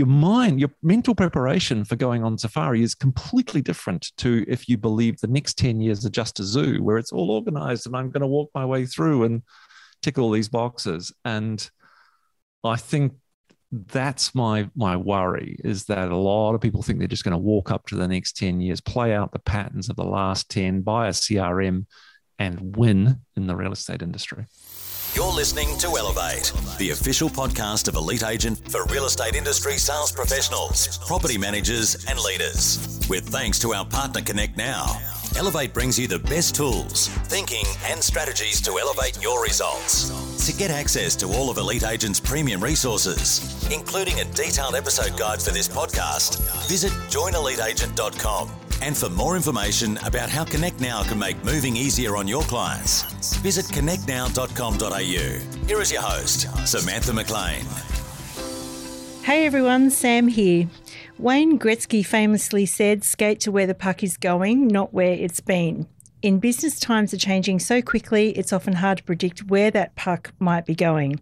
your mind, your mental preparation for going on safari is completely different to if you believe the next 10 years are just a zoo where it's all organized and I'm going to walk my way through and tick all these boxes. And I think that's my my worry is that a lot of people think they're just going to walk up to the next 10 years, play out the patterns of the last 10, buy a CRM and win in the real estate industry. You're listening to Elevate, the official podcast of Elite Agent for real estate industry sales professionals, property managers, and leaders. With thanks to our partner Connect Now, Elevate brings you the best tools, thinking, and strategies to elevate your results. To get access to all of Elite Agent's premium resources, including a detailed episode guide for this podcast, visit joineliteagent.com and for more information about how Connect Now can make moving easier on your clients, visit connectnow.com.au. Here is your host, Samantha McLean. Hey everyone, Sam here. Wayne Gretzky famously said, skate to where the puck is going, not where it's been. In business, times are changing so quickly, it's often hard to predict where that puck might be going.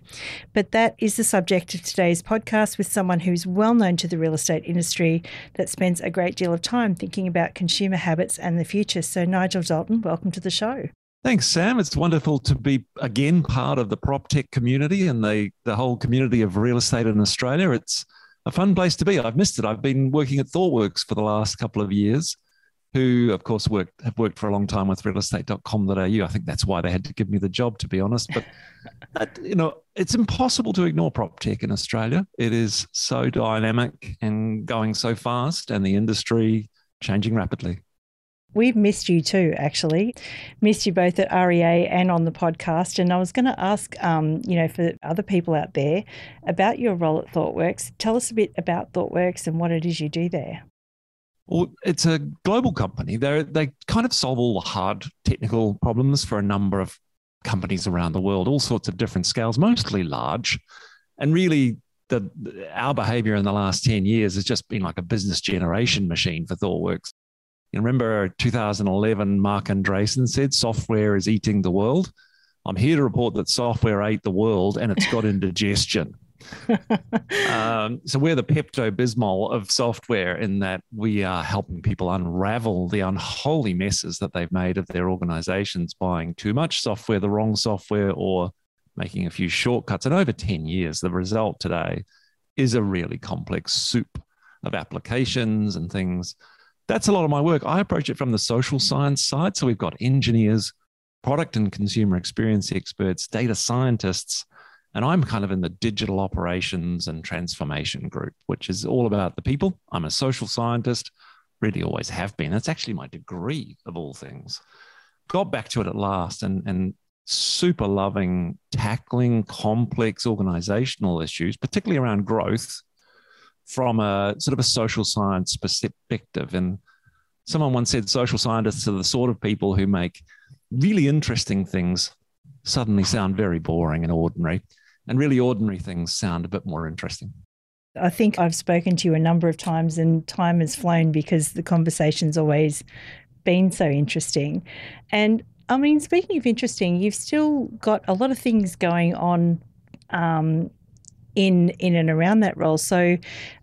But that is the subject of today's podcast with someone who's well known to the real estate industry that spends a great deal of time thinking about consumer habits and the future. So, Nigel Dalton, welcome to the show. Thanks, Sam. It's wonderful to be again part of the prop tech community and the, the whole community of real estate in Australia. It's a fun place to be. I've missed it. I've been working at ThoughtWorks for the last couple of years who, of course, worked have worked for a long time with realestate.com.au. I think that's why they had to give me the job, to be honest. But uh, you know, it's impossible to ignore prop tech in Australia. It is so dynamic and going so fast, and the industry changing rapidly. We've missed you too, actually. Missed you both at REA and on the podcast. And I was going to ask, um, you know, for other people out there about your role at ThoughtWorks. Tell us a bit about ThoughtWorks and what it is you do there. Well, it's a global company. They they kind of solve all the hard technical problems for a number of companies around the world, all sorts of different scales, mostly large, and really. The, our behavior in the last 10 years has just been like a business generation machine for ThoughtWorks. You remember 2011, Marc Andreessen said software is eating the world. I'm here to report that software ate the world and it's got indigestion um, so we're the Pepto Bismol of software in that we are helping people unravel the unholy messes that they've made of their organizations buying too much software, the wrong software, or making a few shortcuts. And over 10 years, the result today is a really complex soup of applications and things. That's a lot of my work. I approach it from the social science side. So we've got engineers, product and consumer experience experts, data scientists and I'm kind of in the digital operations and transformation group, which is all about the people. I'm a social scientist, really always have been. That's actually my degree of all things. Got back to it at last and, and super loving tackling complex organizational issues, particularly around growth from a sort of a social science perspective. And someone once said social scientists are the sort of people who make really interesting things suddenly sound very boring and ordinary and really ordinary things sound a bit more interesting. I think I've spoken to you a number of times and time has flown because the conversation's always been so interesting. And I mean, speaking of interesting, you've still got a lot of things going on um, in in and around that role. So,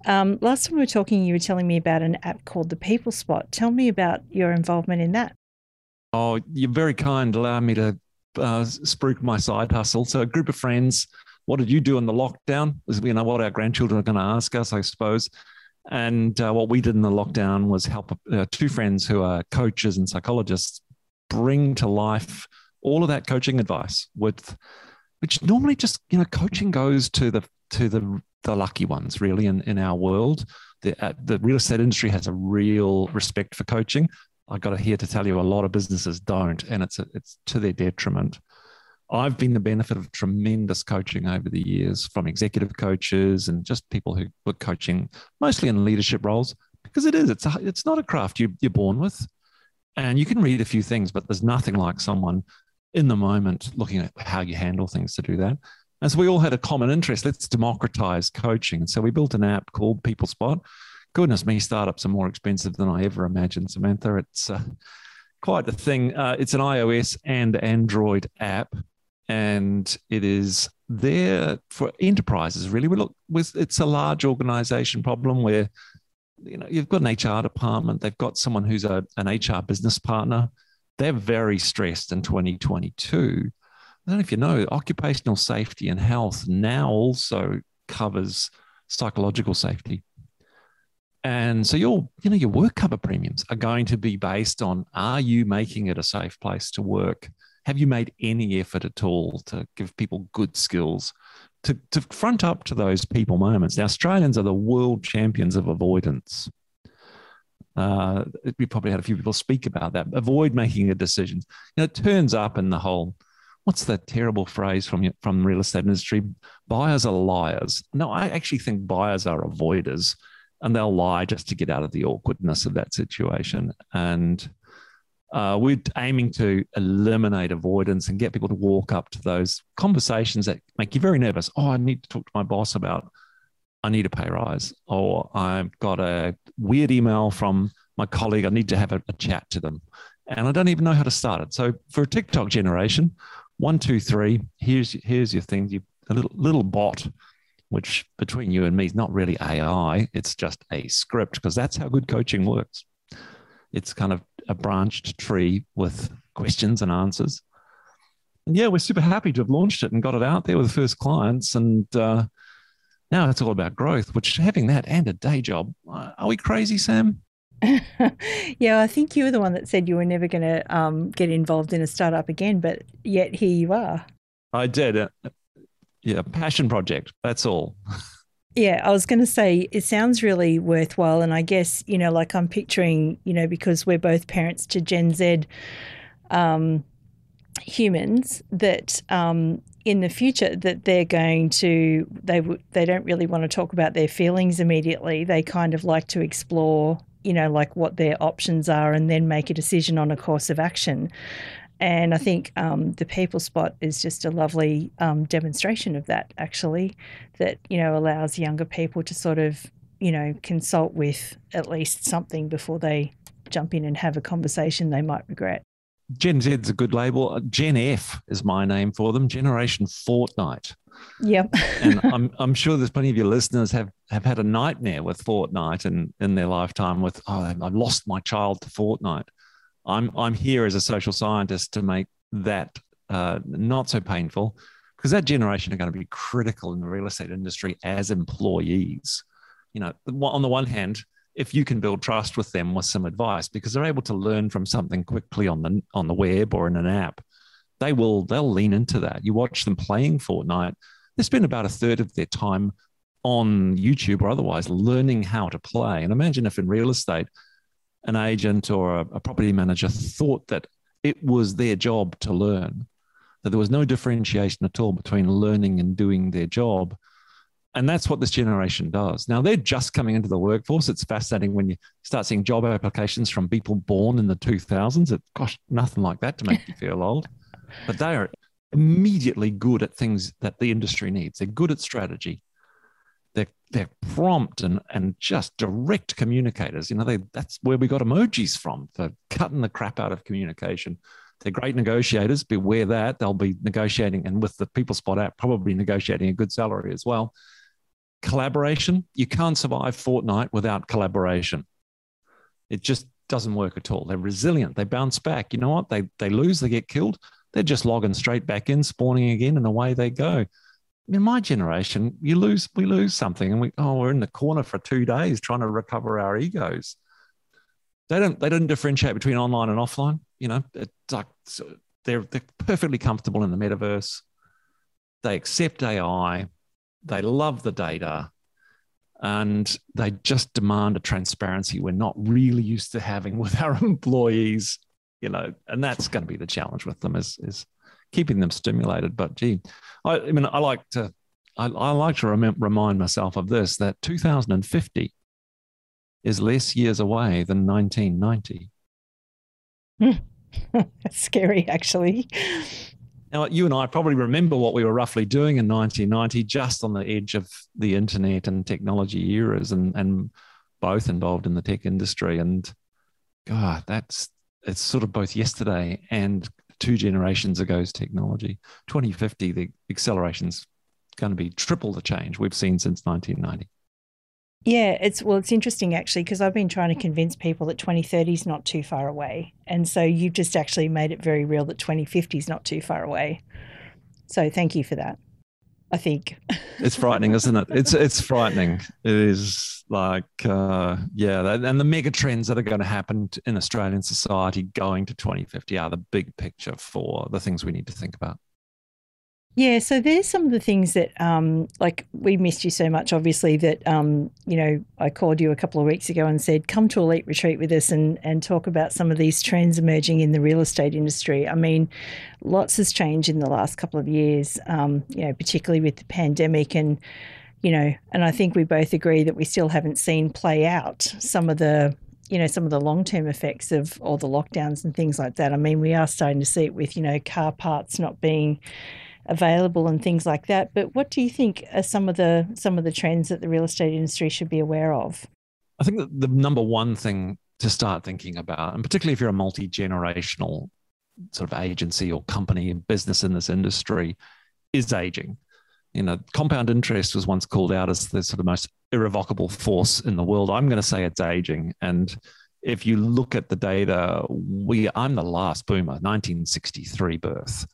um, last time we were talking, you were telling me about an app called the People Spot. Tell me about your involvement in that. Oh, you're very kind. Allow me to uh, spruik my side hustle. So, a group of friends what did you do in the lockdown? Is you know what our grandchildren are going to ask us, I suppose. And uh, what we did in the lockdown was help uh, two friends who are coaches and psychologists bring to life all of that coaching advice with which normally just you know coaching goes to the to the the lucky ones really in, in our world the uh, the real estate industry has a real respect for coaching i got to here to tell you a lot of businesses don't and it's a, it's to their detriment I've been the benefit of tremendous coaching over the years from executive coaches and just people who were coaching mostly in leadership roles because it is it's a, it's not a craft you, you're born with. And you can read a few things but there's nothing like someone in the moment looking at how you handle things to do that. And so we all had a common interest let's democratize coaching. So we built an app called people spot goodness me startups are more expensive than i ever imagined samantha. It's uh, quite the thing. Uh, it's an ios and android app and it is there for enterprises. Really, we look with it's a large organization problem where you know you've got an HR department, they've got someone who's a, an HR business partner. They're very stressed in 2022. I don't know if you know, occupational safety and health now also covers psychological safety. And so your, you know, your work cover premiums are going to be based on are you making it a safe place to work? Have you made any effort at all to give people good skills to, to front up to those people moments? Now, Australians are the world champions of avoidance. Uh, we probably had a few people speak about that. Avoid making a decision. You know, it turns up in the whole what's that terrible phrase from from the real estate industry? Buyers are liars. No, I actually think buyers are avoiders, and they'll lie just to get out of the awkwardness of that situation. And uh, we're aiming to eliminate avoidance and get people to walk up to those conversations that make you very nervous. Oh, I need to talk to my boss about I need a pay rise, or I've got a weird email from my colleague. I need to have a, a chat to them, and I don't even know how to start it. So for a TikTok generation, one, two, three. Here's here's your thing. You a little little bot, which between you and me is not really AI. It's just a script because that's how good coaching works. It's kind of a branched tree with questions and answers. And yeah, we're super happy to have launched it and got it out there with the first clients. And uh, now it's all about growth, which having that and a day job. Uh, are we crazy, Sam? yeah, I think you were the one that said you were never going to um, get involved in a startup again, but yet here you are. I did. Uh, yeah, passion project. That's all. Yeah, I was going to say it sounds really worthwhile. And I guess, you know, like I'm picturing, you know, because we're both parents to Gen Z um, humans, that um, in the future that they're going to they they don't really want to talk about their feelings immediately. They kind of like to explore you know, like what their options are and then make a decision on a course of action. And I think um, the People Spot is just a lovely um, demonstration of that, actually, that, you know, allows younger people to sort of, you know, consult with at least something before they jump in and have a conversation they might regret. Gen Z is a good label. Gen F is my name for them, Generation Fortnite. Yep. and I'm I'm sure there's plenty of your listeners have have had a nightmare with Fortnite and in, in their lifetime with oh I lost my child to Fortnite. I'm I'm here as a social scientist to make that uh, not so painful because that generation are going to be critical in the real estate industry as employees. You know, on the one hand, if you can build trust with them with some advice because they're able to learn from something quickly on the on the web or in an app they will they'll lean into that. You watch them playing Fortnite, they spend about a third of their time on YouTube or otherwise learning how to play. And imagine if in real estate, an agent or a, a property manager thought that it was their job to learn, that there was no differentiation at all between learning and doing their job. And that's what this generation does. Now, they're just coming into the workforce. It's fascinating when you start seeing job applications from people born in the 2000s. It, gosh, nothing like that to make you feel old but they are immediately good at things that the industry needs. They're good at strategy. They're, they're prompt and, and just direct communicators. You know, they, that's where we got emojis from for cutting the crap out of communication. They're great negotiators. Beware that they'll be negotiating, and with the People Spot app, probably negotiating a good salary as well. Collaboration. You can't survive Fortnite without collaboration. It just doesn't work at all. They're resilient. They bounce back. You know what? They they lose. They get killed they're just logging straight back in, spawning again, and away they go. In my generation, you lose, we lose something, and we oh, we're in the corner for two days trying to recover our egos. They don't they don't differentiate between online and offline. You know, it's like they're they're perfectly comfortable in the metaverse. They accept AI. They love the data and they just demand a transparency we're not really used to having with our employees you know, and that's going to be the challenge with them is is keeping them stimulated. But gee, I, I mean, I like to I, I like to rem- remind myself of this that 2050 is less years away than 1990. Hmm. That's scary, actually. Now, you and I probably remember what we were roughly doing in 1990, just on the edge of the internet and technology eras, and, and both involved in the tech industry. And God, that's it's sort of both yesterday and two generations ago's technology. 2050, the acceleration's going to be triple the change we've seen since 1990. Yeah, it's well, it's interesting actually because I've been trying to convince people that 2030 is not too far away, and so you've just actually made it very real that 2050 is not too far away. So thank you for that. I think it's frightening, isn't it? It's it's frightening. It is like uh, yeah, and the mega trends that are going to happen in Australian society going to 2050 are the big picture for the things we need to think about. Yeah, so there's some of the things that, um, like, we missed you so much, obviously, that, um, you know, I called you a couple of weeks ago and said, come to Elite Retreat with us and, and talk about some of these trends emerging in the real estate industry. I mean, lots has changed in the last couple of years, um, you know, particularly with the pandemic. And, you know, and I think we both agree that we still haven't seen play out some of the you know some of the long term effects of all the lockdowns and things like that. I mean, we are starting to see it with you know car parts not being available and things like that. But what do you think are some of the some of the trends that the real estate industry should be aware of? I think that the number one thing to start thinking about, and particularly if you're a multi generational sort of agency or company and business in this industry, is aging. You know, compound interest was once called out as the sort of most irrevocable force in the world. I'm going to say it's aging. And if you look at the data, we I'm the last boomer, 1963 birth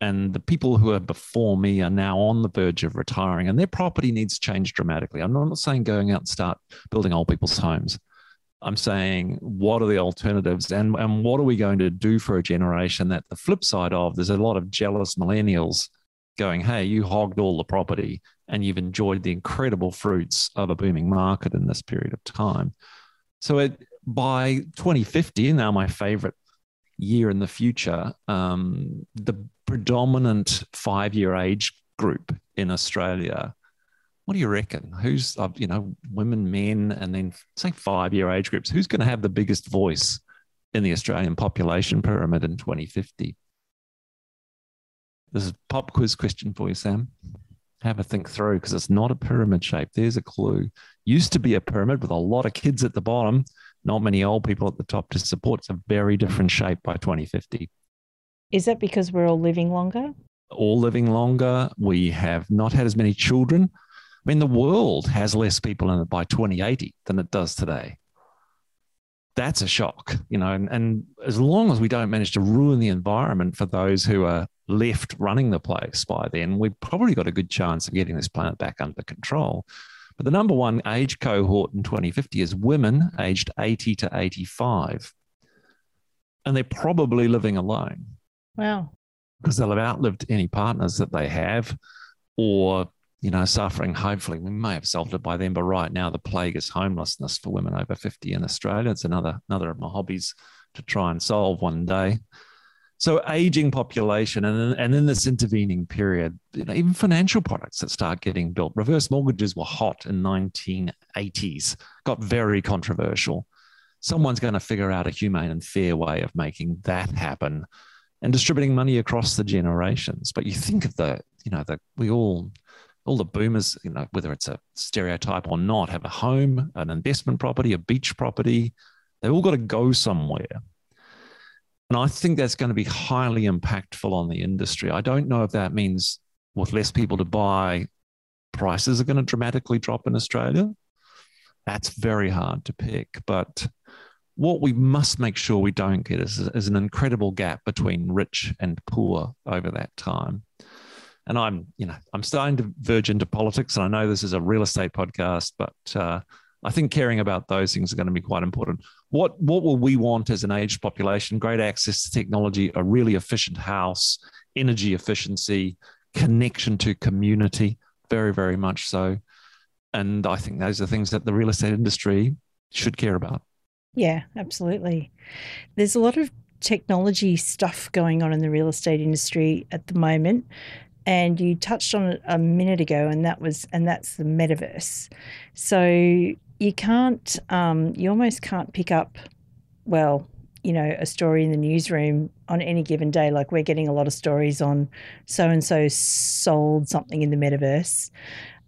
and the people who are before me are now on the verge of retiring and their property needs change dramatically. I'm not saying going out and start building old people's homes. I'm saying what are the alternatives and, and what are we going to do for a generation that the flip side of there's a lot of jealous millennials going, hey, you hogged all the property and you've enjoyed the incredible fruits of a booming market in this period of time. So it, by 2050, now my favorite year in the future, um, the predominant five year age group in Australia. What do you reckon? Who's, uh, you know, women, men, and then say five year age groups? Who's going to have the biggest voice in the Australian population pyramid in 2050? This is pop quiz question for you, Sam. Have a think through because it's not a pyramid shape. There's a clue. Used to be a pyramid with a lot of kids at the bottom, not many old people at the top to support. It's a very different shape by 2050. Is that because we're all living longer? All living longer. We have not had as many children. I mean, the world has less people in it by 2080 than it does today. That's a shock, you know. And, and as long as we don't manage to ruin the environment for those who are left running the place by then, we've probably got a good chance of getting this planet back under control. But the number one age cohort in 2050 is women aged 80 to 85. And they're probably living alone. Wow. Because they'll have outlived any partners that they have or, you know, suffering. Hopefully, we may have solved it by then, but right now the plague is homelessness for women over 50 in Australia. It's another another of my hobbies to try and solve one day. So aging population, and and in this intervening period, you know, even financial products that start getting built. Reverse mortgages were hot in 1980s, got very controversial. Someone's going to figure out a humane and fair way of making that happen and distributing money across the generations. But you think of the, you know, the we all all the boomers, you know, whether it's a stereotype or not, have a home, an investment property, a beach property. They've all got to go somewhere. And I think that's going to be highly impactful on the industry. I don't know if that means with less people to buy, prices are going to dramatically drop in Australia. That's very hard to pick. But what we must make sure we don't get is, is an incredible gap between rich and poor over that time. And I'm, you know, I'm starting to verge into politics, and I know this is a real estate podcast, but uh, I think caring about those things are going to be quite important. What what will we want as an aged population? Great access to technology, a really efficient house, energy efficiency, connection to community, very very much so. And I think those are things that the real estate industry should care about. Yeah, absolutely. There's a lot of technology stuff going on in the real estate industry at the moment and you touched on it a minute ago and that was and that's the metaverse. So you can't um, you almost can't pick up well you know a story in the newsroom on any given day. Like we're getting a lot of stories on so and so sold something in the metaverse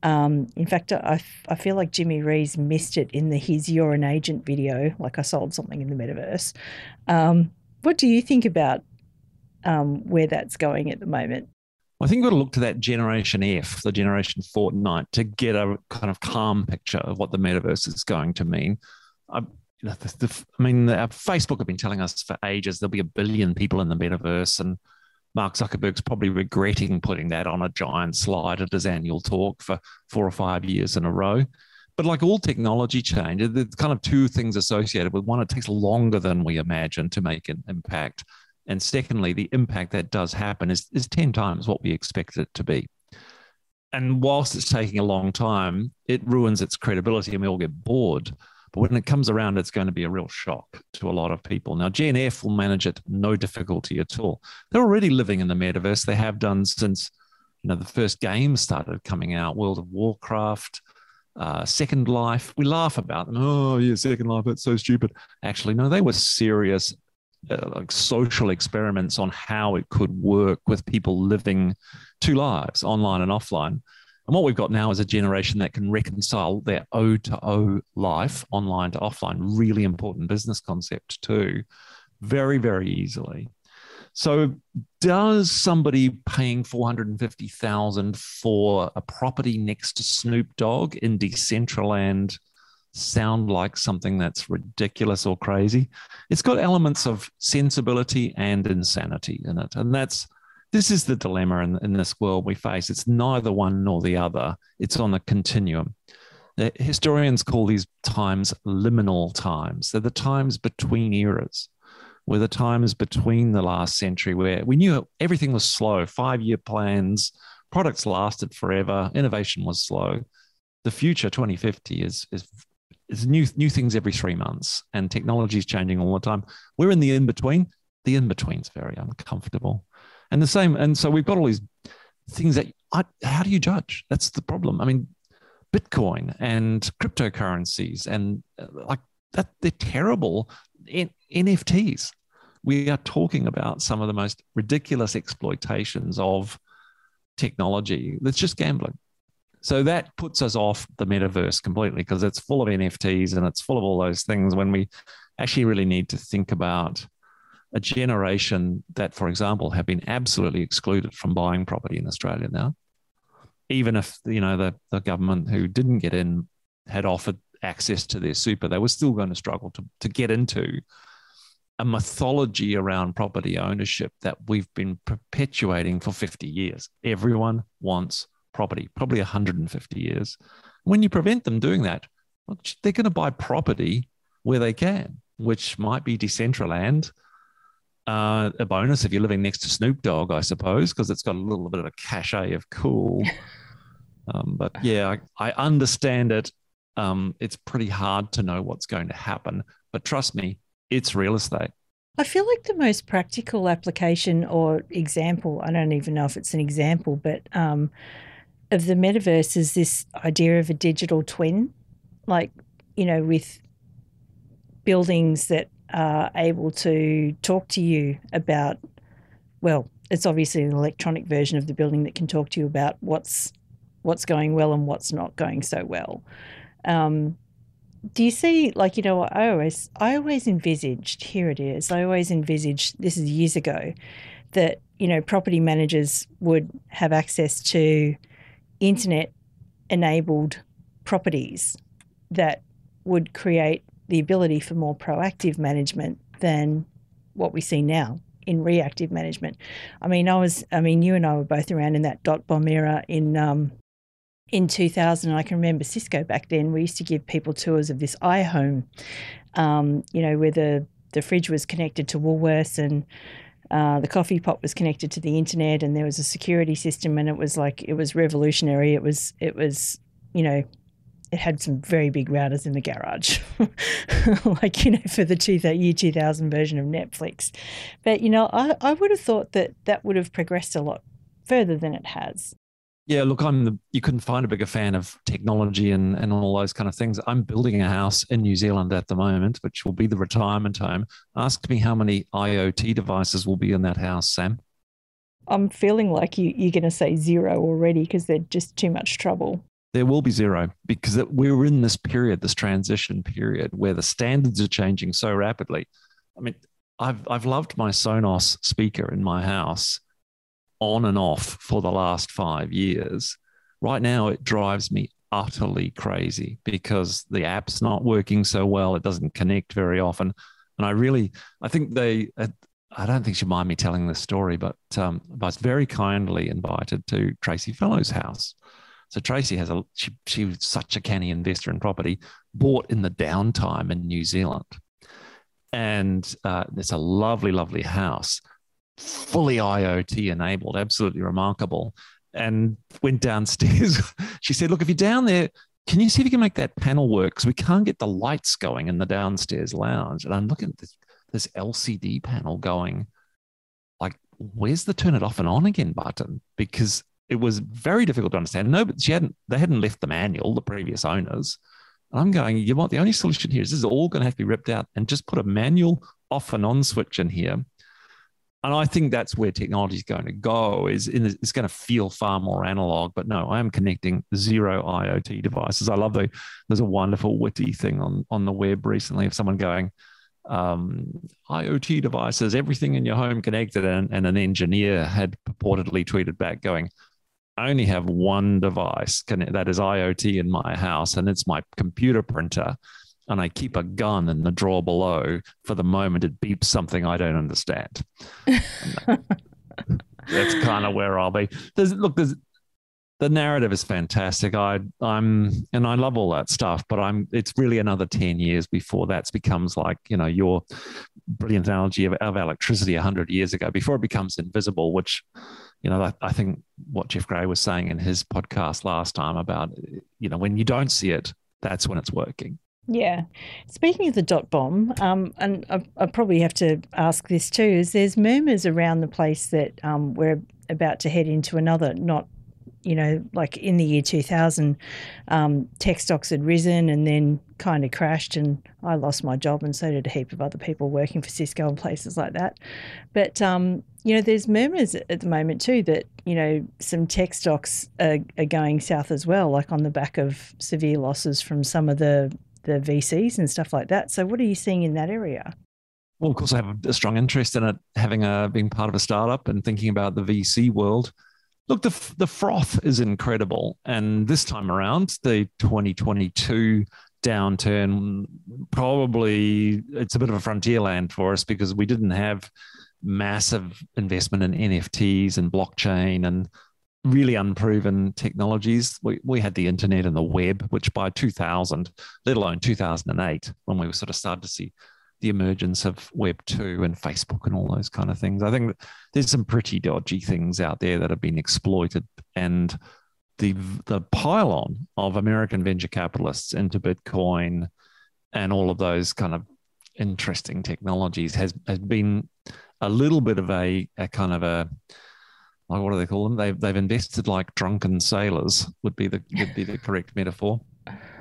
um, in fact, I, I feel like Jimmy Rees missed it in the his You're an Agent video, like I sold something in the metaverse. Um, what do you think about um, where that's going at the moment. I think we've got to look to that generation F, the generation Fortnite, to get a kind of calm picture of what the metaverse is going to mean. I, I mean, the, Facebook have been telling us for ages there'll be a billion people in the metaverse, and Mark Zuckerberg's probably regretting putting that on a giant slide at his annual talk for four or five years in a row. But like all technology change, there's kind of two things associated with one, it takes longer than we imagine to make an impact. And secondly, the impact that does happen is, is 10 times what we expect it to be. And whilst it's taking a long time, it ruins its credibility and we all get bored. But when it comes around, it's going to be a real shock to a lot of people. Now, Gen F will manage it no difficulty at all. They're already living in the metaverse. They have done since you know the first games started coming out, World of Warcraft, uh, Second Life. We laugh about them. Oh, yeah, Second Life, that's so stupid. Actually, no, they were serious uh, like social experiments on how it could work with people living two lives, online and offline. And what we've got now is a generation that can reconcile their O to O life, online to offline, really important business concept too, very, very easily. So, does somebody paying four hundred and fifty thousand for a property next to Snoop Dogg in Decentraland sound like something that's ridiculous or crazy? It's got elements of sensibility and insanity in it, and that's this is the dilemma in, in this world we face. It's neither one nor the other. It's on a continuum. The historians call these times liminal times. They're the times between eras were the times between the last century where we knew everything was slow, five year plans, products lasted forever, innovation was slow. The future 2050 is, is, is new, new things every three months, and technology is changing all the time. We're in the in between. The in between's very uncomfortable. And the same, and so we've got all these things that I, how do you judge? That's the problem. I mean, Bitcoin and cryptocurrencies and uh, like that, they're terrible. In, NFTs. We are talking about some of the most ridiculous exploitations of technology. That's just gambling. So that puts us off the metaverse completely because it's full of NFTs and it's full of all those things when we actually really need to think about a generation that, for example, have been absolutely excluded from buying property in Australia now. Even if, you know, the, the government who didn't get in had offered access to their super, they were still going to struggle to, to get into a mythology around property ownership that we've been perpetuating for 50 years. Everyone wants property, probably 150 years. When you prevent them doing that, they're going to buy property where they can, which might be Decentraland. Uh, a bonus if you're living next to Snoop Dogg, I suppose, because it's got a little bit of a cachet of cool. Um, but yeah, I, I understand it. Um, it's pretty hard to know what's going to happen. But trust me, it's real estate. I feel like the most practical application or example, I don't even know if it's an example, but um, of the metaverse is this idea of a digital twin, like, you know, with buildings that are able to talk to you about, well, it's obviously an electronic version of the building that can talk to you about what's what's going well and what's not going so well. Um, do you see like you know i always i always envisaged here it is i always envisaged this is years ago that you know property managers would have access to internet enabled properties that would create the ability for more proactive management than what we see now in reactive management. I mean, I was, I mean, you and I were both around in that dot bomb era in um, in 2000, I can remember Cisco back then, we used to give people tours of this iHome, um, you know, where the, the fridge was connected to Woolworths and uh, the coffee pot was connected to the internet and there was a security system and it was like, it was revolutionary. It was, it was, you know, it had some very big routers in the garage, like, you know, for the two, year 2000 version of Netflix. But, you know, I, I would have thought that that would have progressed a lot further than it has. Yeah, look, I'm the, you couldn't find a bigger fan of technology and, and all those kind of things. I'm building a house in New Zealand at the moment, which will be the retirement home. Ask me how many IoT devices will be in that house, Sam. I'm feeling like you, you're going to say zero already because they're just too much trouble. There will be zero because we're in this period, this transition period where the standards are changing so rapidly. I mean, I've I've loved my Sonos speaker in my house on and off for the last five years. Right now, it drives me utterly crazy because the app's not working so well. It doesn't connect very often. And I really, I think they, I don't think she'd mind me telling this story, but um, I was very kindly invited to Tracey Fellows' house. So Tracey has a, she, she was such a canny investor in property, bought in the downtime in New Zealand. And uh, it's a lovely, lovely house, fully IoT enabled, absolutely remarkable and went downstairs. she said, Look, if you're down there, can you see if you can make that panel work? Because we can't get the lights going in the downstairs lounge. And I'm looking at this, this LCD panel going, like, where's the turn it off and on again button? Because it was very difficult to understand. No, but she hadn't, they hadn't left the manual, the previous owners. And I'm going, you know what? The only solution here is this is all going to have to be ripped out and just put a manual off and on switch in here and I think that's where technology is going to go. Is in, it's going to feel far more analog. But no, I am connecting zero IoT devices. I love the there's a wonderful witty thing on on the web recently of someone going. Um, IoT devices, everything in your home connected, and, and an engineer had purportedly tweeted back, going, I only have one device that is IoT in my house, and it's my computer printer and I keep a gun in the drawer below for the moment it beeps something I don't understand. that's kind of where I'll be. There's look, there's the narrative is fantastic. I I'm and I love all that stuff, but I'm it's really another 10 years before that becomes like, you know, your brilliant analogy of, of electricity 100 years ago before it becomes invisible, which you know, I, I think what Jeff Gray was saying in his podcast last time about, you know, when you don't see it, that's when it's working. Yeah. Speaking of the dot bomb, um, and I, I, probably have to ask this too, is there's murmurs around the place that um, we're about to head into another, not, you know, like in the year 2000, um, tech stocks had risen and then kind of crashed, and I lost my job, and so did a heap of other people working for Cisco and places like that. But, um, you know, there's murmurs at the moment too that, you know, some tech stocks are, are going south as well, like on the back of severe losses from some of the the VCs and stuff like that. So, what are you seeing in that area? Well, of course, I have a strong interest in it, having a being part of a startup and thinking about the VC world. Look, the the froth is incredible, and this time around, the 2022 downturn probably it's a bit of a frontier land for us because we didn't have massive investment in NFTs and blockchain and really unproven technologies. We, we had the internet and the web, which by 2000, let alone 2008, when we were sort of started to see the emergence of Web 2 and Facebook and all those kind of things. I think there's some pretty dodgy things out there that have been exploited. And the, the pylon of American venture capitalists into Bitcoin and all of those kind of interesting technologies has, has been a little bit of a, a kind of a like what do they call them? They've they've invested like drunken sailors would be the would be the correct metaphor.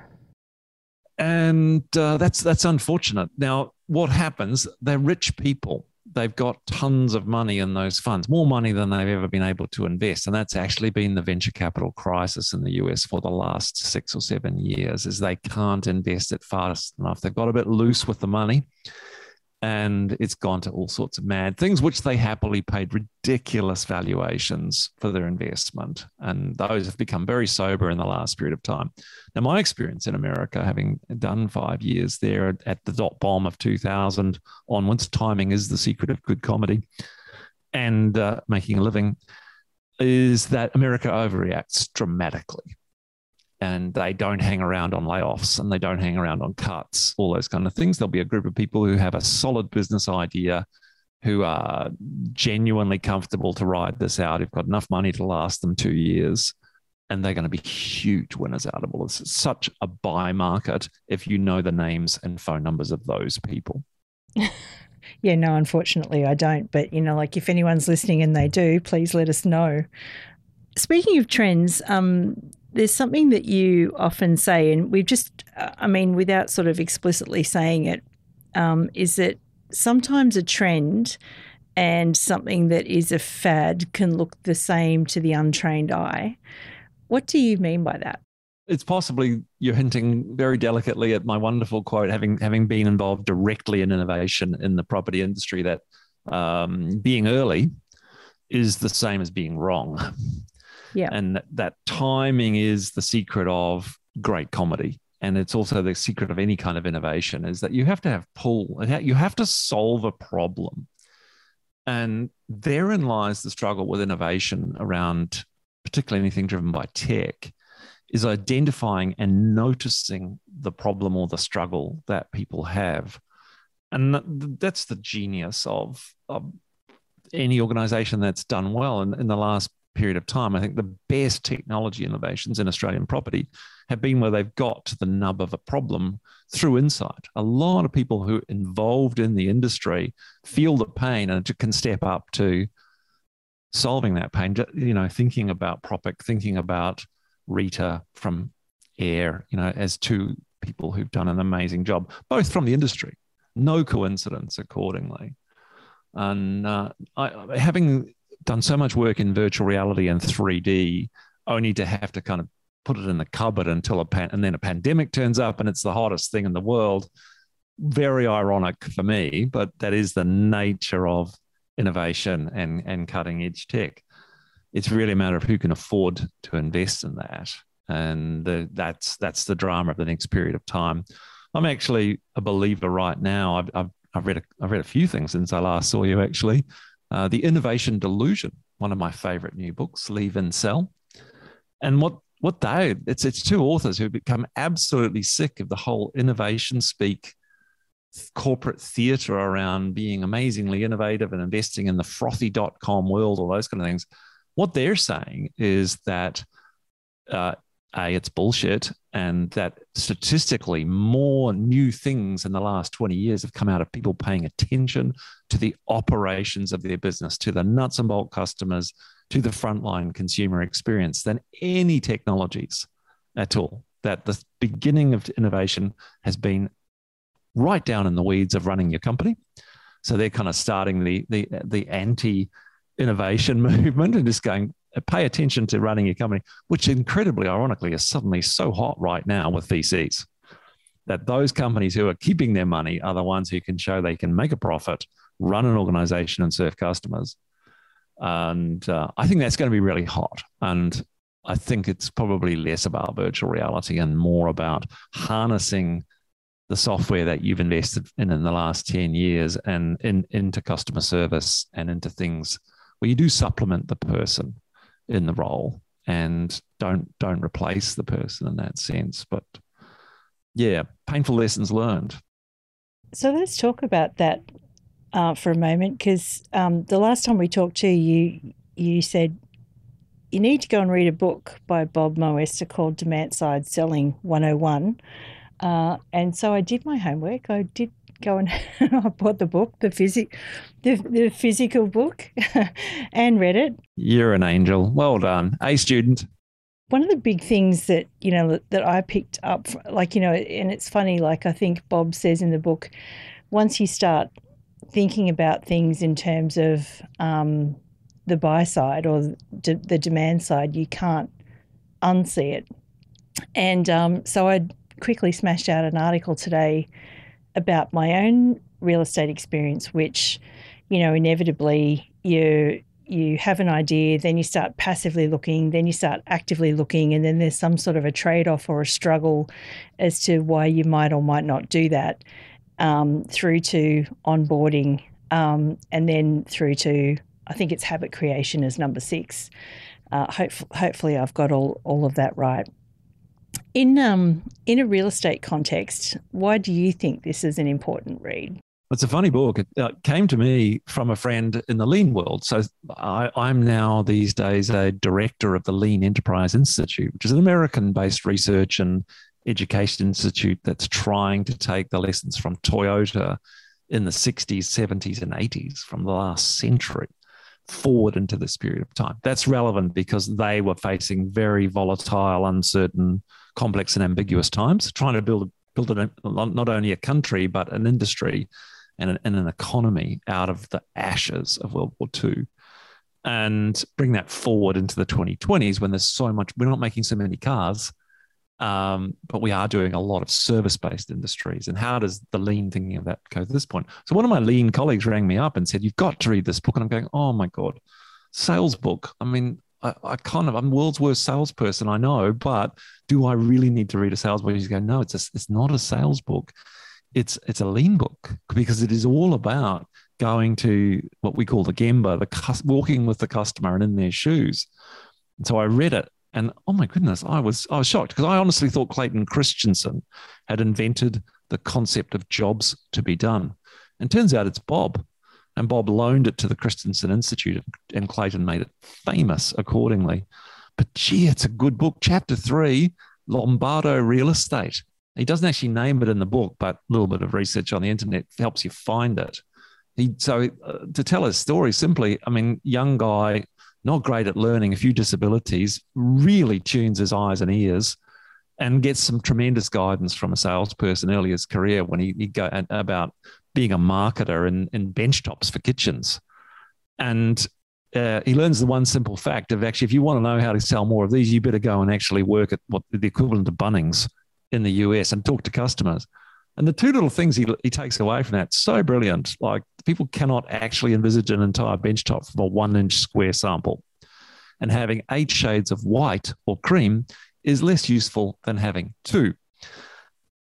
And uh, that's that's unfortunate. Now, what happens? They're rich people. They've got tons of money in those funds, more money than they've ever been able to invest. And that's actually been the venture capital crisis in the US for the last six or seven years, is they can't invest it fast enough. They've got a bit loose with the money and it's gone to all sorts of mad things, which they happily paid ridiculous valuations for their investment. And those have become very sober in the last period of time. Now, my experience in America, having done five years there at the dot bomb of 2000 onwards, timing is the secret of good comedy and uh, making a living, is that America overreacts dramatically and they don't hang around on layoffs and they don't hang around on cuts, all those kind of things. There'll be a group of people who have a solid business idea, who are genuinely comfortable to ride this out, who've got enough money to last them two years, and they're going to be huge winners out of all this. It's such a buy market if you know the names and phone numbers of those people. yeah, no, unfortunately, I don't. But, you know, like if anyone's listening and they do, please let us know. Speaking of trends, um, there's something that you often say, and we've just, I mean, without sort of explicitly saying it, um, is that sometimes a trend and something that is a fad can look the same to the untrained eye. What do you mean by that? it's possibly you're hinting very delicately at my wonderful quote, having having been involved directly in innovation in the property industry, that um, being early is the same as being wrong. Yeah. And that, timing is the secret of great comedy. And it's also the secret of any kind of innovation is that you have to have pull, and you have to solve a problem. And therein lies the struggle with innovation around, particularly anything driven by tech, is identifying and noticing the problem or the struggle that people have. And that's the genius of, of any organization that's done well in, in the last period of time. I think the best technology innovations in Australian property have been where they've got to the nub of a problem through insight. A lot of people who are involved in the industry feel the pain and can step up to solving that pain. You know, thinking about Propic, thinking about Rita from Air, you know, as two people who've done an amazing job, both from the industry. No coincidence, accordingly. And uh, I, having done so much work in virtual reality and 3D, only to have to kind of put it in the cupboard until a pan, and then a pandemic turns up and it's the hottest thing in the world. Very ironic for me, but that is the nature of innovation and, and cutting edge tech. It's really a matter of who can afford to invest in that. And the, that's that's the drama of the next period of time. I'm actually a believer right now. I've, I've, I've read a, I've read a few things since I last saw you actually. Uh, the Innovation Delusion, one of my favorite new books, Lee Vinsel. And what what they it's it's two authors who become absolutely sick of the whole innovation speak corporate theater around being amazingly innovative and investing in the frothy.com world all those kind of things what they're saying is that uh, a, it's bullshit, and that statistically, more new things in the last 20 years have come out of people paying attention to the operations of their business, to the nuts and bolt customers, to the frontline consumer experience than any technologies at all. That the beginning of innovation has been right down in the weeds of running your company. So they're kind of starting the the the anti innovation movement and just going pay attention to running your company, which incredibly ironically is suddenly so hot right now with VCs. That those companies who are keeping their money are the ones who can show they can make a profit, run an organization, and serve customers. And uh, I think that's going to be really hot. And I think it's probably less about virtual reality and more about harnessing the software that you've invested in in the last 10 years and in, into customer service and into things where you do supplement the person in the role and don't don't replace the person in that sense. But yeah painful lessons learned. So let's talk about that uh, for a moment because um, the last time we talked to you you said you need to go and read a book by bob moesta called demand side selling 101 uh, and so i did my homework i did go and I bought the book, the physic, the, the physical book, and read it. You're an angel. Well done, a student. One of the big things that you know that I picked up, like you know, and it's funny. Like I think Bob says in the book, once you start thinking about things in terms of um, the buy side or the, the demand side, you can't unsee it. And um, so I quickly smashed out an article today about my own real estate experience, which, you know, inevitably you you have an idea, then you start passively looking, then you start actively looking, and then there's some sort of a trade off or a struggle as to why you might or might not do that, um, through to onboarding, um, and then through to I think it's habit creation as number six. Uh, hope, hopefully, I've got all all of that right. In um in a real estate context, why do you think this is an important read? It's a funny book. It uh, came to me from a friend in the lean world. So I, I'm now these days a director of the Lean Enterprise Institute, which is an American based research and education institute that's trying to take the lessons from Toyota in the 60s, 70s, and 80s from the last century forward into this period of time. That's relevant because they were facing very volatile, uncertain, complex, and ambiguous times, trying to build build a, not only a country but an industry and an, and an economy out of the ashes of World War II, and bring that forward into the 2020s when there's so much. We're not making so many cars. Um, but we are doing a lot of service based industries. And how does the lean thinking of that go to this point? So one of my lean colleagues rang me up and said, You've got to read this book. And I'm going, Oh my God, sales book. I mean, I, I kind of, I'm world's worst salesperson, I know, but do I really need to read a sales book? He's going, No, it's, a, it's not a sales book. It's, it's a lean book because it is all about going to what we call the Gemba, the walking with the customer and in their shoes. And so I read it and oh my goodness, I was I was shocked because I honestly thought Clayton Christensen had invented the concept of jobs to be done. And turns out it's Bob. And Bob loaned it to the Christensen Institute, and Clayton made it famous accordingly. But gee, it's a good book. Chapter three Lombardo Real Estate. He doesn't actually name it in the book, but a little bit of research on the internet helps you find it. He, so uh, to tell his story simply, I mean, young guy, not great at learning, a few disabilities, really tunes his eyes and ears and gets some tremendous guidance from a salesperson early in his career when he, he go about being a marketer in, in bench tops for kitchens. And uh, he learns the one simple fact of actually, if you want to know how to sell more of these, you better go and actually work at what the equivalent of Bunnings in the US and talk to customers. And the two little things he, he takes away from that, so brilliant. Like people cannot actually envisage an entire bench top from a one inch square sample. And having eight shades of white or cream is less useful than having two.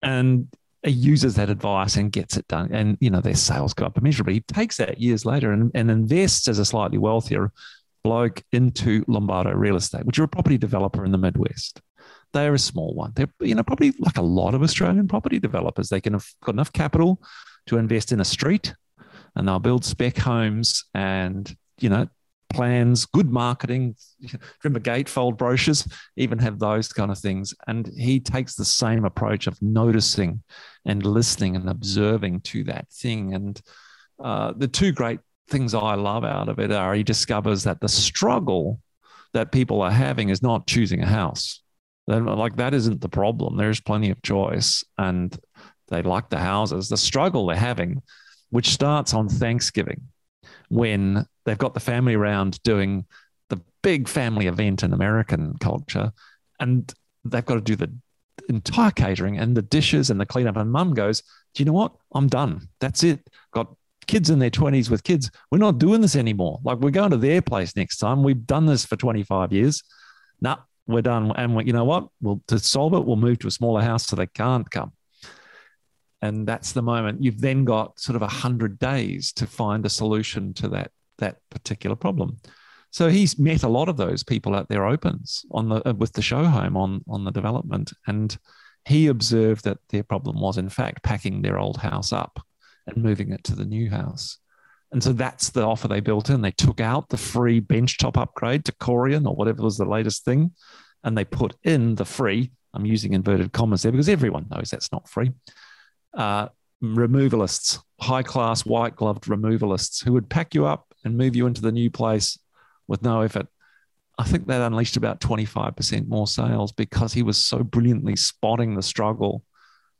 And uses that advice and gets it done. And, you know, their sales go up immeasurably. He takes that years later and, and invests as a slightly wealthier bloke into Lombardo Real Estate, which are a property developer in the Midwest. They're a small one. They're, you know, probably like a lot of Australian property developers. They can have got enough capital to invest in a street and they'll build spec homes and, you know, plans, good marketing. Remember gatefold brochures, even have those kind of things. And he takes the same approach of noticing and listening and observing to that thing. And uh, the two great things I love out of it are he discovers that the struggle that people are having is not choosing a house. Like that isn't the problem. There's plenty of choice, and they like the houses. The struggle they're having, which starts on Thanksgiving, when they've got the family around doing the big family event in American culture, and they've got to do the entire catering and the dishes and the cleanup. And mum goes, Do you know what? I'm done. That's it. Got kids in their 20s with kids. We're not doing this anymore. Like we're going to their place next time. We've done this for 25 years. Nah, we're done. And we, you know what? Well, to solve it, we'll move to a smaller house so they can't come. And that's the moment you've then got sort of a hundred days to find a solution to that that particular problem. So he's met a lot of those people at their opens on the uh, with the show home on on the development, and he observed that their problem was in fact packing their old house up and moving it to the new house. And so that's the offer they built in. They took out the free benchtop upgrade to Corian or whatever was the latest thing, and they put in the free. I'm using inverted commas there because everyone knows that's not free. Uh, removalists, high class white gloved removalists who would pack you up and move you into the new place with no effort. I think that unleashed about 25% more sales because he was so brilliantly spotting the struggle.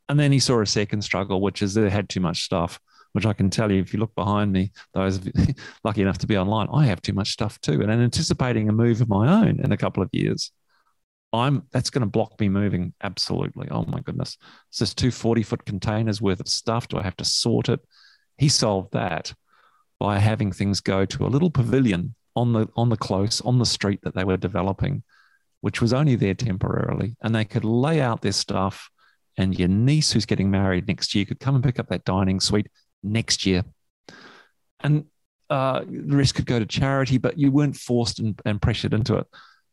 And then he saw a second struggle, which is they had too much stuff which I can tell you if you look behind me, those lucky enough to be online, I have too much stuff too. And I'm anticipating a move of my own in a couple of years, I'm that's going to block me moving absolutely. Oh my goodness. It's just two 40 foot containers worth of stuff. Do I have to sort it? He solved that by having things go to a little pavilion on the on the close on the street that they were developing, which was only there temporarily. And they could lay out their stuff and your niece who's getting married next year could come and pick up that dining suite next year. And uh, the rest could go to charity, but you weren't forced and, and pressured into it.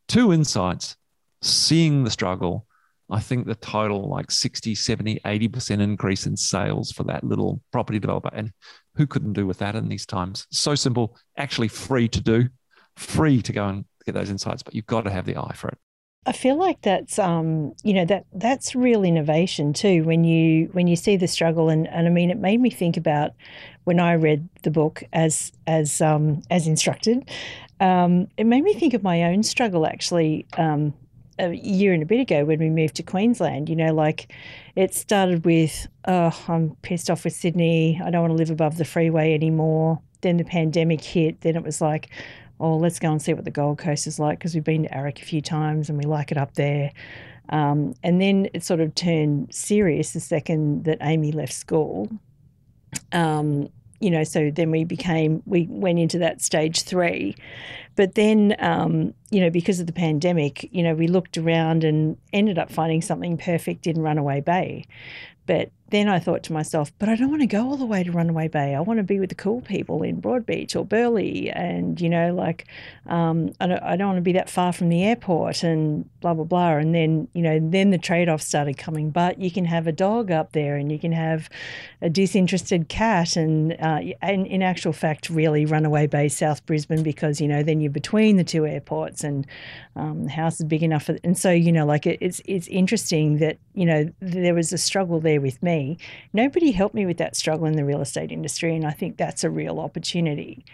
Two insights seeing the struggle. I think the total like 60, 70, 80% increase in sales for that little property developer. And who couldn't do with that in these times? So simple, actually free to do, free to go and get those insights, but you've got to have the eye for it. I feel like that's um, you know that that's real innovation too when you when you see the struggle and, and I mean it made me think about when I read the book as as um, as instructed um, it made me think of my own struggle actually um, a year and a bit ago when we moved to Queensland you know like it started with oh I'm pissed off with Sydney I don't want to live above the freeway anymore then the pandemic hit then it was like oh, let's go and see what the Gold Coast is like because we've been to Arak a few times and we like it up there. Um, and then it sort of turned serious the second that Amy left school. Um, you know, so then we became, we went into that stage three. But then, um, you know, because of the pandemic, you know, we looked around and ended up finding something perfect in Runaway Bay. But then I thought to myself, but I don't want to go all the way to Runaway Bay. I want to be with the cool people in Broadbeach or Burleigh. And, you know, like, um, I, don't, I don't want to be that far from the airport and blah, blah, blah. And then, you know, then the trade offs started coming. But you can have a dog up there and you can have a disinterested cat. And, uh, and in actual fact, really Runaway Bay, South Brisbane, because, you know, then you're between the two airports and um, the house is big enough. For, and so, you know, like it, it's, it's interesting that, you know, there was a struggle there with me Nobody helped me with that struggle in the real estate industry, and I think that's a real opportunity.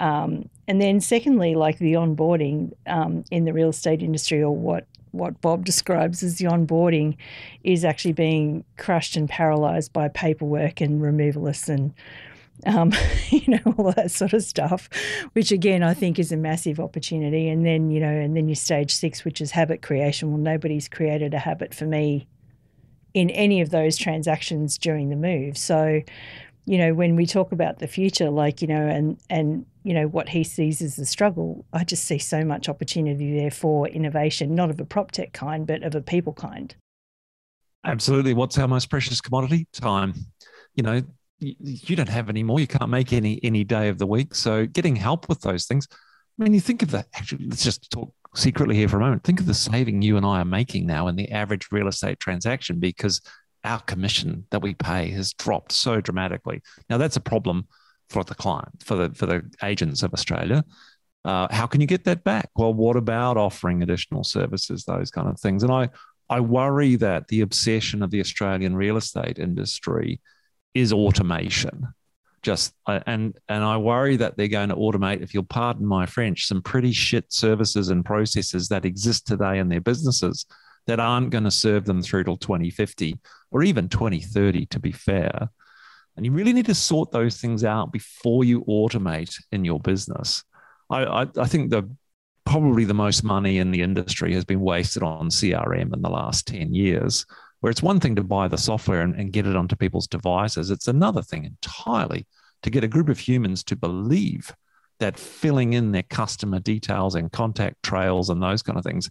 Um, and then, secondly, like the onboarding um, in the real estate industry, or what what Bob describes as the onboarding, is actually being crushed and paralysed by paperwork and removalists and um, you know, all that sort of stuff, which again I think is a massive opportunity. And then, you know, and then your stage six, which is habit creation. Well, nobody's created a habit for me in any of those transactions during the move. So, you know, when we talk about the future, like, you know, and, and, you know, what he sees as the struggle, I just see so much opportunity there for innovation, not of a prop tech kind, but of a people kind. Absolutely. What's our most precious commodity? Time. You know, you don't have any more. You can't make any any day of the week. So getting help with those things. I mean, you think of that. Actually, let's just talk secretly here for a moment, think of the saving you and I are making now in the average real estate transaction because our commission that we pay has dropped so dramatically. Now that's a problem for the client, for the for the agents of Australia. Uh, how can you get that back? Well, what about offering additional services, those kind of things? And I I worry that the obsession of the Australian real estate industry is automation just and and I worry that they're going to automate, if you'll pardon my French, some pretty shit services and processes that exist today in their businesses that aren't going to serve them through till 2050 or even 2030, to be fair. And you really need to sort those things out before you automate in your business. I, I, I think the probably the most money in the industry has been wasted on CRM in the last 10 years where it's one thing to buy the software and, and get it onto people's devices, it's another thing entirely to get a group of humans to believe that filling in their customer details and contact trails and those kind of things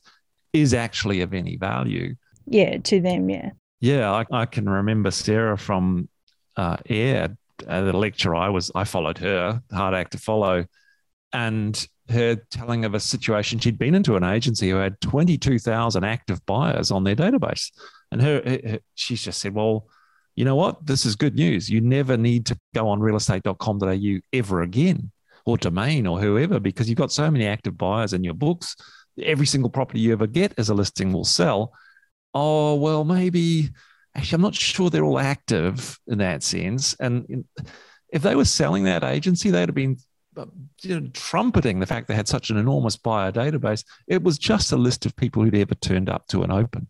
is actually of any value. Yeah, to them, yeah. Yeah, I, I can remember Sarah from uh, Air, uh, the lecture I was, I followed her, hard act to follow, and her telling of a situation she'd been into an agency who had 22,000 active buyers on their database. And her, her, she's just said, well, you know what? This is good news. You never need to go on realestate.com.au ever again or domain or whoever because you've got so many active buyers in your books. Every single property you ever get as a listing will sell. Oh, well, maybe actually, I'm not sure they're all active in that sense. And if they were selling that agency, they'd have been uh, you know, trumpeting the fact they had such an enormous buyer database. It was just a list of people who'd ever turned up to an open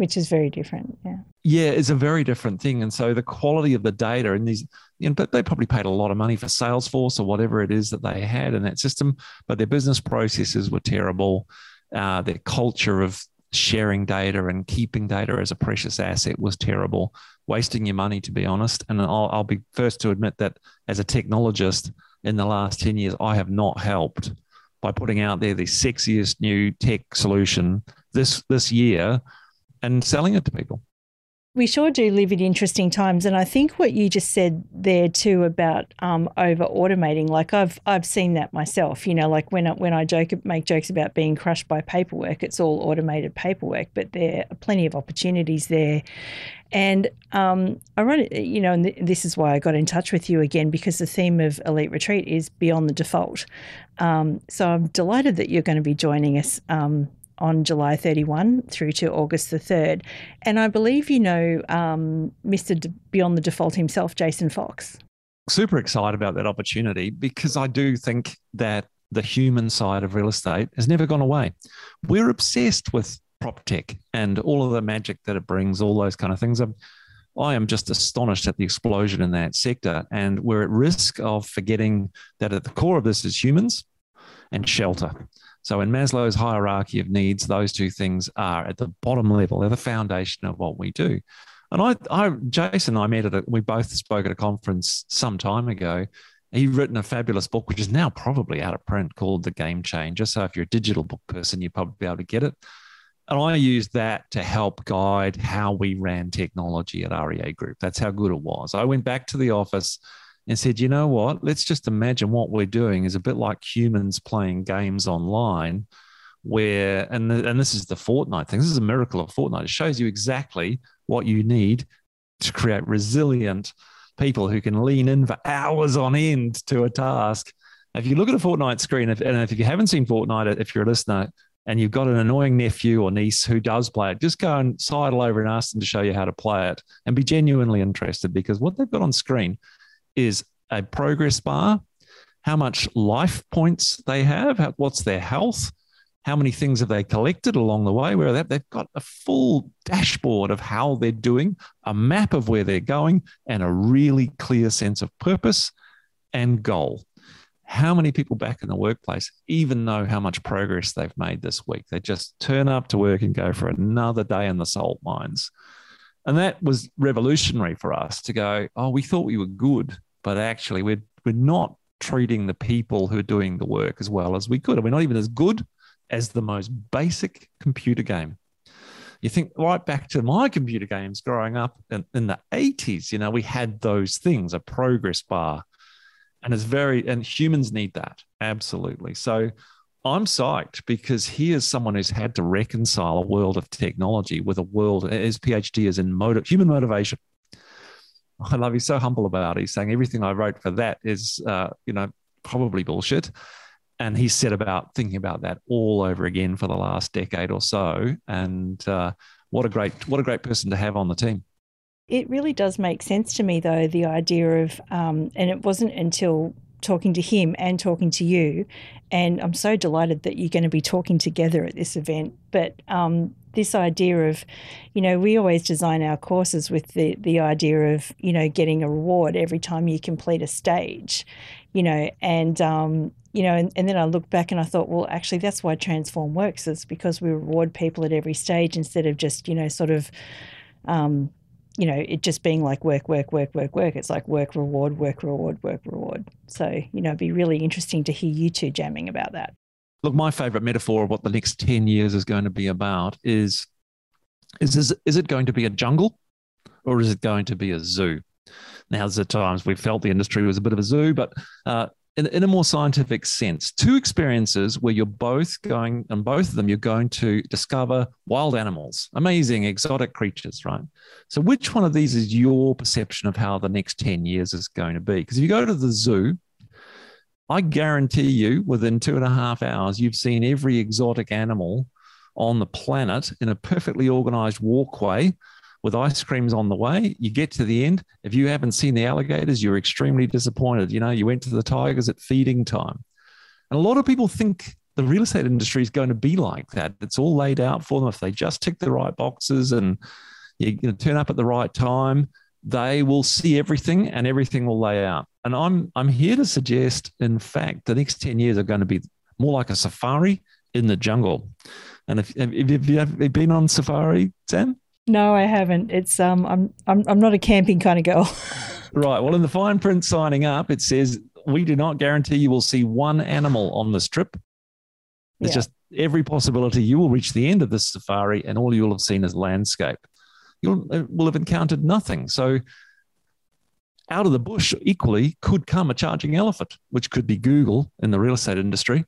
which is very different. Yeah. Yeah, it's a very different thing. And so the quality of the data and these, you know, but they probably paid a lot of money for Salesforce or whatever it is that they had in that system, but their business processes were terrible. Uh, their culture of sharing data and keeping data as a precious asset was terrible, wasting your money, to be honest. And I'll, I'll be first to admit that as a technologist in the last 10 years, I have not helped by putting out there the sexiest new tech solution this this year and selling it to people. We sure do live in interesting times, and I think what you just said there too about um, over automating, like I've I've seen that myself. You know, like when I, when I joke make jokes about being crushed by paperwork, it's all automated paperwork, but there are plenty of opportunities there. And um, I run, it you know, and th- this is why I got in touch with you again because the theme of Elite Retreat is beyond the default. Um, so I'm delighted that you're going to be joining us um, on July 31 through to August the 3rd. And I believe you know um, Mr. De- Beyond the Default himself, Jason Fox. Super excited about that opportunity because I do think that the human side of real estate has never gone away. We're obsessed with prop tech and all of the magic that it brings, all those kind of things. I'm, I am just astonished at the explosion in that sector. And we're at risk of forgetting that at the core of this is humans and shelter. So in Maslow's hierarchy of needs, those two things are at the bottom level. They're the foundation of what we do. And I, I Jason and I met at a, we both spoke at a conference some time ago. He'd written a fabulous book, which is now probably out of print, called The Game Changer. So if you're a digital book person, you'd probably be able to get it. And I used that to help guide how we ran technology at REA Group. That's how good it was. I went back to the office and said, you know what? Let's just imagine what we're doing is a bit like humans playing games online, where, and, the, and this is the Fortnite thing. This is a miracle of Fortnite. It shows you exactly what you need to create resilient people who can lean in for hours on end to a task. If you look at a Fortnite screen, if, and if you haven't seen Fortnite, if you're a listener, and you've got an annoying nephew or niece who does play it, just go and sidle over and ask them to show you how to play it and be genuinely interested because what they've got on screen is a progress bar, how much life points they have, what's their health, how many things have they collected along the way, where they've got a full dashboard of how they're doing, a map of where they're going, and a really clear sense of purpose and goal how many people back in the workplace even know how much progress they've made this week? They just turn up to work and go for another day in the salt mines. And that was revolutionary for us to go, oh, we thought we were good, but actually we're, we're not treating the people who are doing the work as well as we could. And we're not even as good as the most basic computer game. You think right back to my computer games growing up in, in the 80s, you know, we had those things, a progress bar, and it's very and humans need that absolutely so i'm psyched because he is someone who's had to reconcile a world of technology with a world his phd is in motive, human motivation i love he's so humble about it. He's saying everything i wrote for that is uh, you know probably bullshit. And he set about thinking about that all over again for the last decade or so. And uh, what a great what a great person to have on the team. It really does make sense to me, though, the idea of, um, and it wasn't until talking to him and talking to you, and I'm so delighted that you're going to be talking together at this event. But um, this idea of, you know, we always design our courses with the the idea of, you know, getting a reward every time you complete a stage, you know, and um, you know, and, and then I looked back and I thought, well, actually, that's why Transform works is because we reward people at every stage instead of just, you know, sort of um, you know, it just being like work, work, work, work, work. It's like work, reward, work, reward, work, reward. So, you know, it'd be really interesting to hear you two jamming about that. Look, my favorite metaphor of what the next 10 years is going to be about is is, is, is it going to be a jungle or is it going to be a zoo? Now, there's times we felt the industry was a bit of a zoo, but uh, in, in a more scientific sense, two experiences where you're both going, and both of them, you're going to discover wild animals, amazing exotic creatures, right? So, which one of these is your perception of how the next 10 years is going to be? Because if you go to the zoo, I guarantee you within two and a half hours, you've seen every exotic animal on the planet in a perfectly organized walkway with ice creams on the way. You get to the end. If you haven't seen the alligators, you're extremely disappointed. You know, you went to the tigers at feeding time. And a lot of people think the real estate industry is going to be like that. It's all laid out for them. If they just tick the right boxes and you know, turn up at the right time, they will see everything and everything will lay out. And I'm I'm here to suggest, in fact, the next 10 years are going to be more like a safari in the jungle. And if, if, you have been on safari, Sam? No, I haven't. It's um, I'm I'm I'm not a camping kind of girl. right. Well, in the fine print signing up, it says we do not guarantee you will see one animal on this trip. It's yeah. just every possibility you will reach the end of this safari, and all you'll have seen is landscape. You uh, will have encountered nothing. So, out of the bush, equally could come a charging elephant, which could be Google in the real estate industry,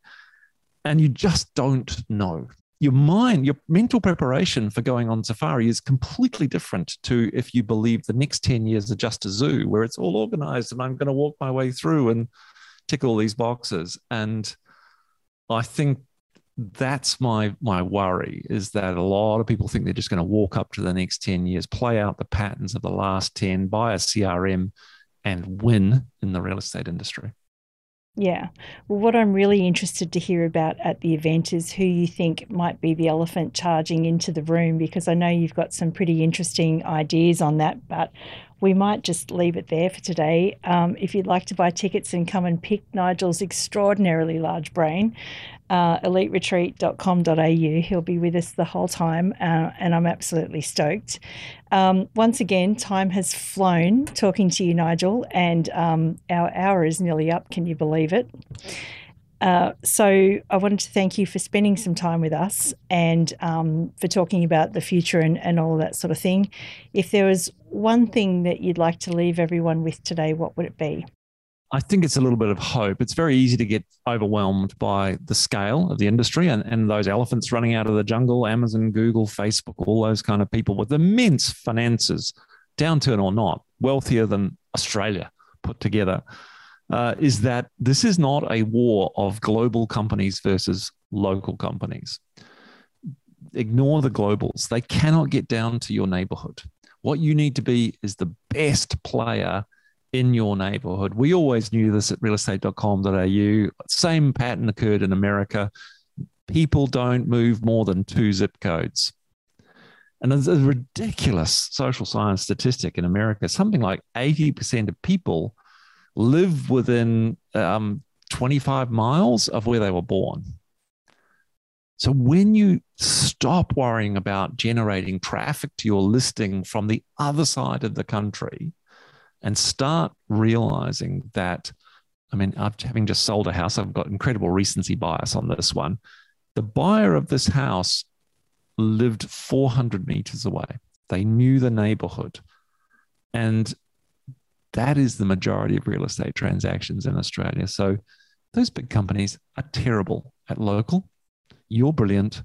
and you just don't know your mind, your mental preparation for going on safari is completely different to if you believe the next 10 years are just a zoo where it's all organized and I'm going to walk my way through and tick all these boxes. And I think that's my my worry is that a lot of people think they're just going to walk up to the next 10 years, play out the patterns of the last 10, buy a CRM and win in the real estate industry. Yeah. Well, what I'm really interested to hear about at the event is who you think might be the elephant charging into the room because I know you've got some pretty interesting ideas on that. But we might just leave it there for today. Um, if you'd like to buy tickets and come and pick Nigel's extraordinarily large brain, uh, eliteretreat.com.au. He'll be with us the whole time, uh, and I'm absolutely stoked. Um, once again, time has flown talking to you, Nigel, and um, our hour is nearly up. Can you believe it? Uh, so I wanted to thank you for spending some time with us and um, for talking about the future and, and all that sort of thing. If there was one thing that you'd like to leave everyone with today, what would it be? I think it's a little bit of hope. It's very easy to get overwhelmed by the scale of the industry and, and those elephants running out of the jungle Amazon, Google, Facebook, all those kind of people with immense finances, downturn or not, wealthier than Australia put together uh, is that this is not a war of global companies versus local companies. Ignore the globals. They cannot get down to your neighborhood. What you need to be is the best player in your neighborhood. We always knew this at realestate.com.au. Same pattern occurred in America. People don't move more than two zip codes. And there's a ridiculous social science statistic in America. Something like 80% of people live within um, 25 miles of where they were born. So when you stop worrying about generating traffic to your listing from the other side of the country and start realizing that, I mean, after having just sold a house, I've got incredible recency bias on this one. The buyer of this house lived 400 meters away. They knew the neighborhood. And that is the majority of real estate transactions in Australia. So those big companies are terrible at local. You're brilliant.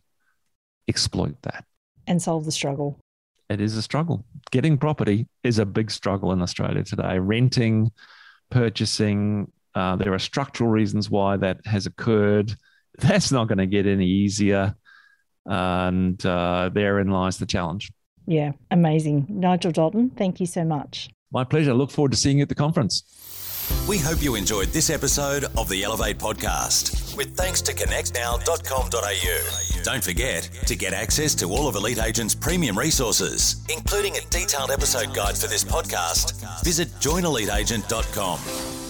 Exploit that. And solve the struggle. It is a struggle. Getting property is a big struggle in Australia today. Renting, purchasing, uh, there are structural reasons why that has occurred. That's not going to get any easier. And uh, therein lies the challenge. Yeah, amazing. Nigel Dalton, thank you so much. My pleasure. Look forward to seeing you at the conference. We hope you enjoyed this episode of the Elevate podcast with thanks to connectnow.com.au. Don't forget to get access to all of Elite Agent's premium resources, including a detailed episode guide for this podcast. Visit joineliteagent.com.